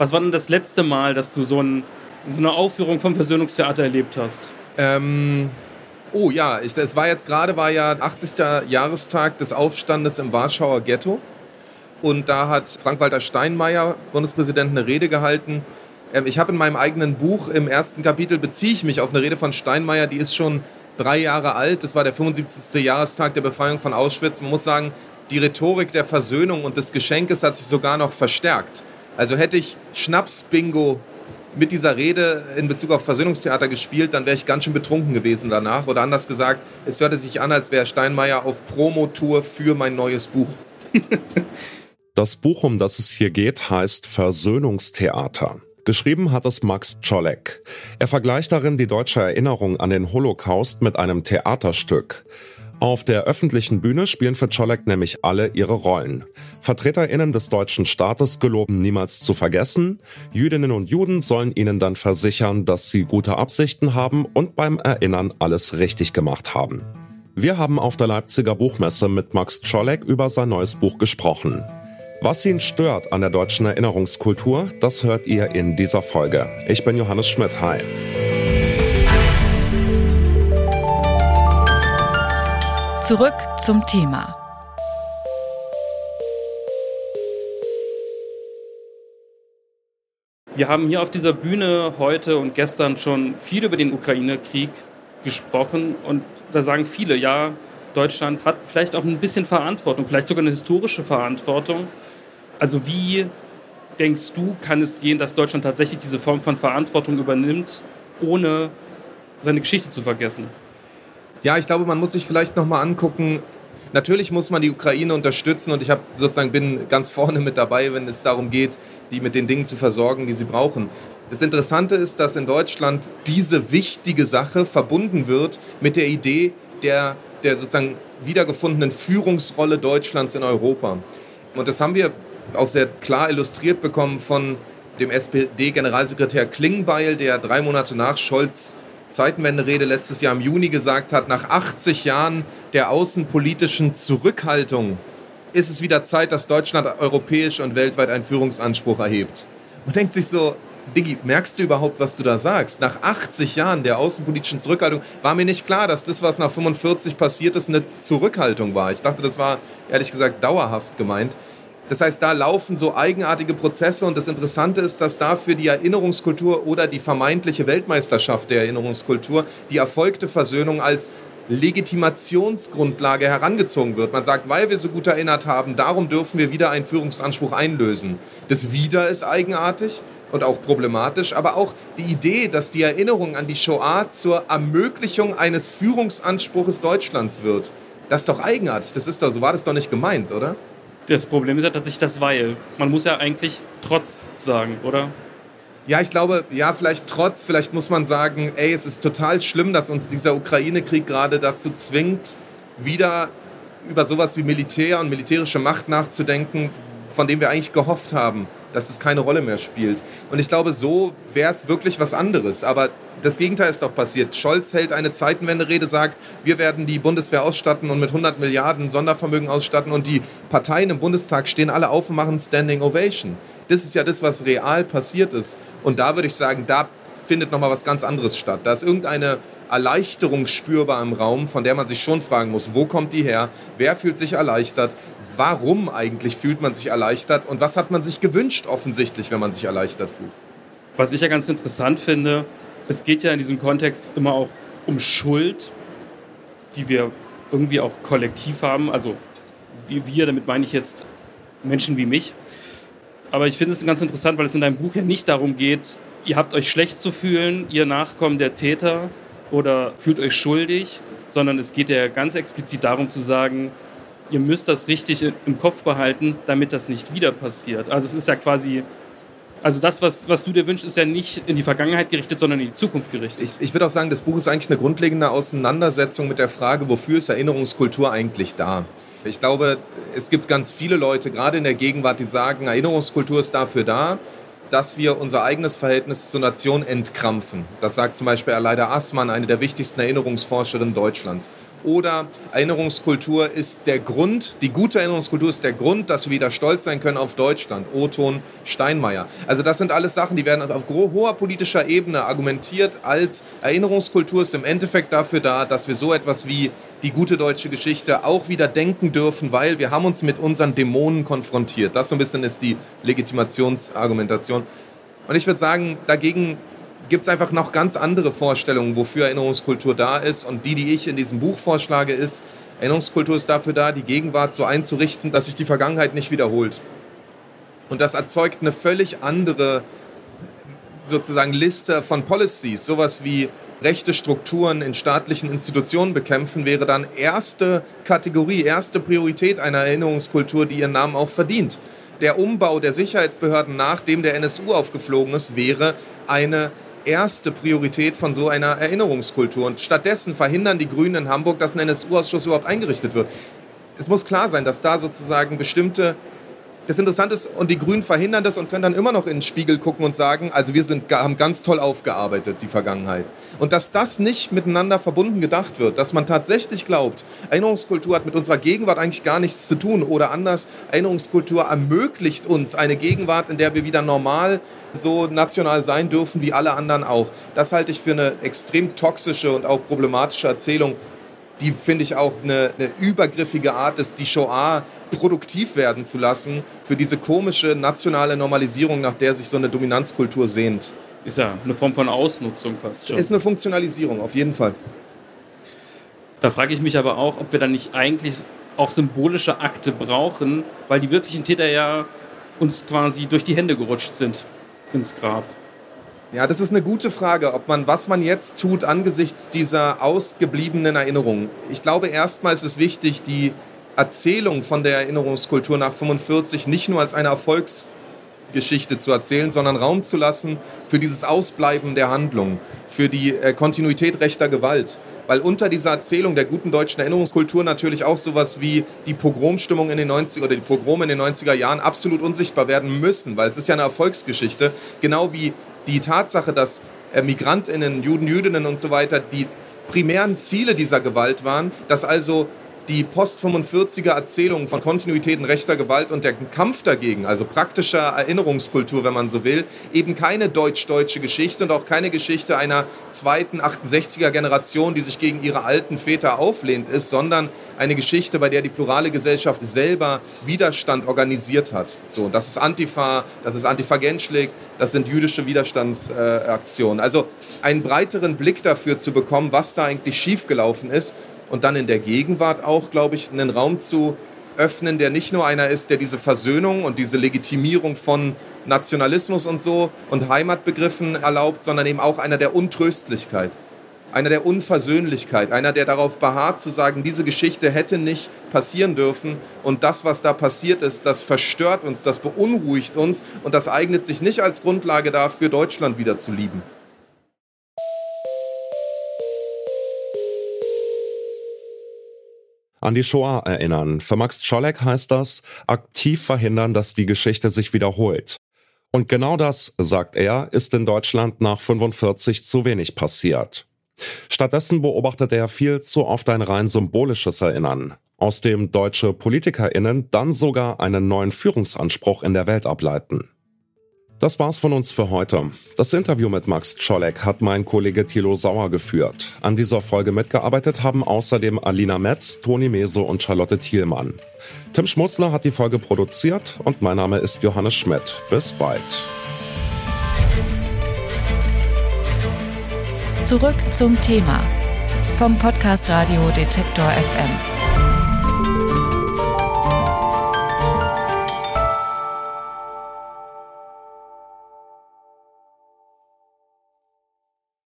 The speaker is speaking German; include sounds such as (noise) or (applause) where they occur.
Was war denn das letzte Mal, dass du so, ein, so eine Aufführung vom Versöhnungstheater erlebt hast? Ähm, oh ja, ich, es war jetzt gerade, war ja 80. Jahrestag des Aufstandes im Warschauer Ghetto. Und da hat Frank-Walter Steinmeier, Bundespräsident, eine Rede gehalten. Ähm, ich habe in meinem eigenen Buch im ersten Kapitel beziehe ich mich auf eine Rede von Steinmeier, die ist schon drei Jahre alt. Das war der 75. Jahrestag der Befreiung von Auschwitz. Man muss sagen, die Rhetorik der Versöhnung und des Geschenkes hat sich sogar noch verstärkt. Also hätte ich Schnaps-Bingo mit dieser Rede in Bezug auf Versöhnungstheater gespielt, dann wäre ich ganz schön betrunken gewesen danach. Oder anders gesagt, es hörte sich an, als wäre Steinmeier auf Promotour für mein neues Buch. (laughs) Das Buch, um das es hier geht, heißt Versöhnungstheater. Geschrieben hat es Max Czolek. Er vergleicht darin die deutsche Erinnerung an den Holocaust mit einem Theaterstück. Auf der öffentlichen Bühne spielen für Czolek nämlich alle ihre Rollen. VertreterInnen des deutschen Staates geloben niemals zu vergessen. Jüdinnen und Juden sollen ihnen dann versichern, dass sie gute Absichten haben und beim Erinnern alles richtig gemacht haben. Wir haben auf der Leipziger Buchmesse mit Max Czolek über sein neues Buch gesprochen. Was ihn stört an der deutschen Erinnerungskultur, das hört ihr in dieser Folge. Ich bin Johannes Schmidt. Hi. Zurück zum Thema. Wir haben hier auf dieser Bühne heute und gestern schon viel über den Ukraine-Krieg gesprochen und da sagen viele, ja, Deutschland hat vielleicht auch ein bisschen Verantwortung, vielleicht sogar eine historische Verantwortung. Also wie denkst du, kann es gehen, dass Deutschland tatsächlich diese Form von Verantwortung übernimmt, ohne seine Geschichte zu vergessen? Ja, ich glaube, man muss sich vielleicht nochmal angucken, Natürlich muss man die Ukraine unterstützen und ich habe sozusagen bin ganz vorne mit dabei, wenn es darum geht, die mit den Dingen zu versorgen, die sie brauchen. Das Interessante ist, dass in Deutschland diese wichtige Sache verbunden wird mit der Idee der, der sozusagen wiedergefundenen Führungsrolle Deutschlands in Europa. Und das haben wir auch sehr klar illustriert bekommen von dem SPD-Generalsekretär Klingbeil, der drei Monate nach Scholz Zeitenwende-Rede letztes Jahr im Juni gesagt hat, nach 80 Jahren der außenpolitischen Zurückhaltung ist es wieder Zeit, dass Deutschland europäisch und weltweit einen Führungsanspruch erhebt. Man denkt sich so, Diggi, merkst du überhaupt, was du da sagst? Nach 80 Jahren der außenpolitischen Zurückhaltung war mir nicht klar, dass das, was nach 45 passiert ist, eine Zurückhaltung war. Ich dachte, das war ehrlich gesagt dauerhaft gemeint. Das heißt, da laufen so eigenartige Prozesse und das Interessante ist, dass dafür die Erinnerungskultur oder die vermeintliche Weltmeisterschaft der Erinnerungskultur die erfolgte Versöhnung als Legitimationsgrundlage herangezogen wird. Man sagt, weil wir so gut erinnert haben, darum dürfen wir wieder einen Führungsanspruch einlösen. Das Wieder ist eigenartig und auch problematisch, aber auch die Idee, dass die Erinnerung an die Shoah zur Ermöglichung eines Führungsanspruches Deutschlands wird. Das ist doch eigenartig. Das ist doch, so war das doch nicht gemeint, oder? Das Problem ist ja tatsächlich das Weil. Man muss ja eigentlich trotz sagen, oder? Ja, ich glaube, ja, vielleicht trotz, vielleicht muss man sagen, ey, es ist total schlimm, dass uns dieser Ukraine-Krieg gerade dazu zwingt, wieder über sowas wie Militär und militärische Macht nachzudenken, von dem wir eigentlich gehofft haben, dass es keine Rolle mehr spielt. Und ich glaube, so wäre es wirklich was anderes. Aber das Gegenteil ist doch passiert. Scholz hält eine Zeitenwende-Rede, sagt, wir werden die Bundeswehr ausstatten und mit 100 Milliarden Sondervermögen ausstatten und die Parteien im Bundestag stehen alle auf und machen Standing Ovation. Das ist ja das, was real passiert ist. Und da würde ich sagen, da findet nochmal was ganz anderes statt. Da ist irgendeine Erleichterung spürbar im Raum, von der man sich schon fragen muss, wo kommt die her? Wer fühlt sich erleichtert? Warum eigentlich fühlt man sich erleichtert? Und was hat man sich gewünscht offensichtlich, wenn man sich erleichtert fühlt? Was ich ja ganz interessant finde, es geht ja in diesem Kontext immer auch um Schuld, die wir irgendwie auch kollektiv haben. Also wir, damit meine ich jetzt Menschen wie mich. Aber ich finde es ganz interessant, weil es in deinem Buch ja nicht darum geht, ihr habt euch schlecht zu fühlen, ihr Nachkommen der Täter oder fühlt euch schuldig, sondern es geht ja ganz explizit darum zu sagen, ihr müsst das richtig im Kopf behalten, damit das nicht wieder passiert. Also es ist ja quasi also das, was, was du dir wünschst, ist ja nicht in die Vergangenheit gerichtet, sondern in die Zukunft gerichtet. Ich, ich würde auch sagen, das Buch ist eigentlich eine grundlegende Auseinandersetzung mit der Frage, wofür ist Erinnerungskultur eigentlich da? Ich glaube, es gibt ganz viele Leute, gerade in der Gegenwart, die sagen, Erinnerungskultur ist dafür da, dass wir unser eigenes Verhältnis zur Nation entkrampfen. Das sagt zum Beispiel Aleida Assmann, eine der wichtigsten Erinnerungsforscherinnen Deutschlands. Oder Erinnerungskultur ist der Grund, die gute Erinnerungskultur ist der Grund, dass wir wieder stolz sein können auf Deutschland. Oton Steinmeier. Also das sind alles Sachen, die werden auf hoher politischer Ebene argumentiert als Erinnerungskultur ist im Endeffekt dafür da, dass wir so etwas wie die gute deutsche Geschichte auch wieder denken dürfen, weil wir haben uns mit unseren Dämonen konfrontiert. Das so ein bisschen ist die Legitimationsargumentation. Und ich würde sagen, dagegen gibt es einfach noch ganz andere Vorstellungen, wofür Erinnerungskultur da ist. Und die, die ich in diesem Buch vorschlage, ist, Erinnerungskultur ist dafür da, die Gegenwart so einzurichten, dass sich die Vergangenheit nicht wiederholt. Und das erzeugt eine völlig andere sozusagen Liste von Policies. Sowas wie rechte Strukturen in staatlichen Institutionen bekämpfen, wäre dann erste Kategorie, erste Priorität einer Erinnerungskultur, die ihren Namen auch verdient. Der Umbau der Sicherheitsbehörden, nachdem der NSU aufgeflogen ist, wäre eine erste Priorität von so einer Erinnerungskultur. Und stattdessen verhindern die Grünen in Hamburg, dass ein NSU-Ausschuss überhaupt eingerichtet wird. Es muss klar sein, dass da sozusagen bestimmte das Interessante ist, und die Grünen verhindern das und können dann immer noch in den Spiegel gucken und sagen, also wir sind, haben ganz toll aufgearbeitet, die Vergangenheit. Und dass das nicht miteinander verbunden gedacht wird, dass man tatsächlich glaubt, Erinnerungskultur hat mit unserer Gegenwart eigentlich gar nichts zu tun oder anders, Erinnerungskultur ermöglicht uns eine Gegenwart, in der wir wieder normal so national sein dürfen wie alle anderen auch. Das halte ich für eine extrem toxische und auch problematische Erzählung, die finde ich auch eine, eine, übergriffige Art ist, die Shoah produktiv werden zu lassen für diese komische nationale Normalisierung, nach der sich so eine Dominanzkultur sehnt. Ist ja eine Form von Ausnutzung fast schon. Ist eine Funktionalisierung, auf jeden Fall. Da frage ich mich aber auch, ob wir dann nicht eigentlich auch symbolische Akte brauchen, weil die wirklichen Täter ja uns quasi durch die Hände gerutscht sind ins Grab. Ja, das ist eine gute Frage, ob man, was man jetzt tut angesichts dieser ausgebliebenen Erinnerungen. Ich glaube, erstmal ist es wichtig, die Erzählung von der Erinnerungskultur nach 45 nicht nur als eine Erfolgsgeschichte zu erzählen, sondern Raum zu lassen für dieses Ausbleiben der Handlung, für die äh, Kontinuität rechter Gewalt. Weil unter dieser Erzählung der guten deutschen Erinnerungskultur natürlich auch sowas wie die Pogromstimmung in den 90er oder die Pogrome in den 90er Jahren absolut unsichtbar werden müssen, weil es ist ja eine Erfolgsgeschichte, genau wie die Tatsache, dass äh, Migrantinnen, Juden, Jüdinnen und so weiter die primären Ziele dieser Gewalt waren, dass also die Post-45er Erzählung von Kontinuitäten rechter Gewalt und der Kampf dagegen, also praktischer Erinnerungskultur, wenn man so will, eben keine deutsch-deutsche Geschichte und auch keine Geschichte einer zweiten 68er Generation, die sich gegen ihre alten Väter auflehnt ist, sondern eine Geschichte, bei der die plurale Gesellschaft selber Widerstand organisiert hat. So, das ist Antifa, das ist Antifa Genschlik, das sind jüdische Widerstandsaktionen. Äh, also einen breiteren Blick dafür zu bekommen, was da eigentlich schiefgelaufen ist und dann in der Gegenwart auch, glaube ich, einen Raum zu öffnen, der nicht nur einer ist, der diese Versöhnung und diese Legitimierung von Nationalismus und so und Heimatbegriffen erlaubt, sondern eben auch einer der Untröstlichkeit, einer der Unversöhnlichkeit, einer, der darauf beharrt zu sagen, diese Geschichte hätte nicht passieren dürfen und das, was da passiert ist, das verstört uns, das beunruhigt uns und das eignet sich nicht als Grundlage dafür, Deutschland wieder zu lieben. An die Shoah erinnern. Für Max Czolek heißt das, aktiv verhindern, dass die Geschichte sich wiederholt. Und genau das, sagt er, ist in Deutschland nach 45 zu wenig passiert. Stattdessen beobachtet er viel zu oft ein rein symbolisches Erinnern, aus dem deutsche PolitikerInnen dann sogar einen neuen Führungsanspruch in der Welt ableiten. Das war's von uns für heute. Das Interview mit Max Czolek hat mein Kollege Thilo Sauer geführt. An dieser Folge mitgearbeitet haben außerdem Alina Metz, Toni Meso und Charlotte Thielmann. Tim Schmutzler hat die Folge produziert und mein Name ist Johannes Schmidt. Bis bald. Zurück zum Thema vom Podcast Radio Detektor FM.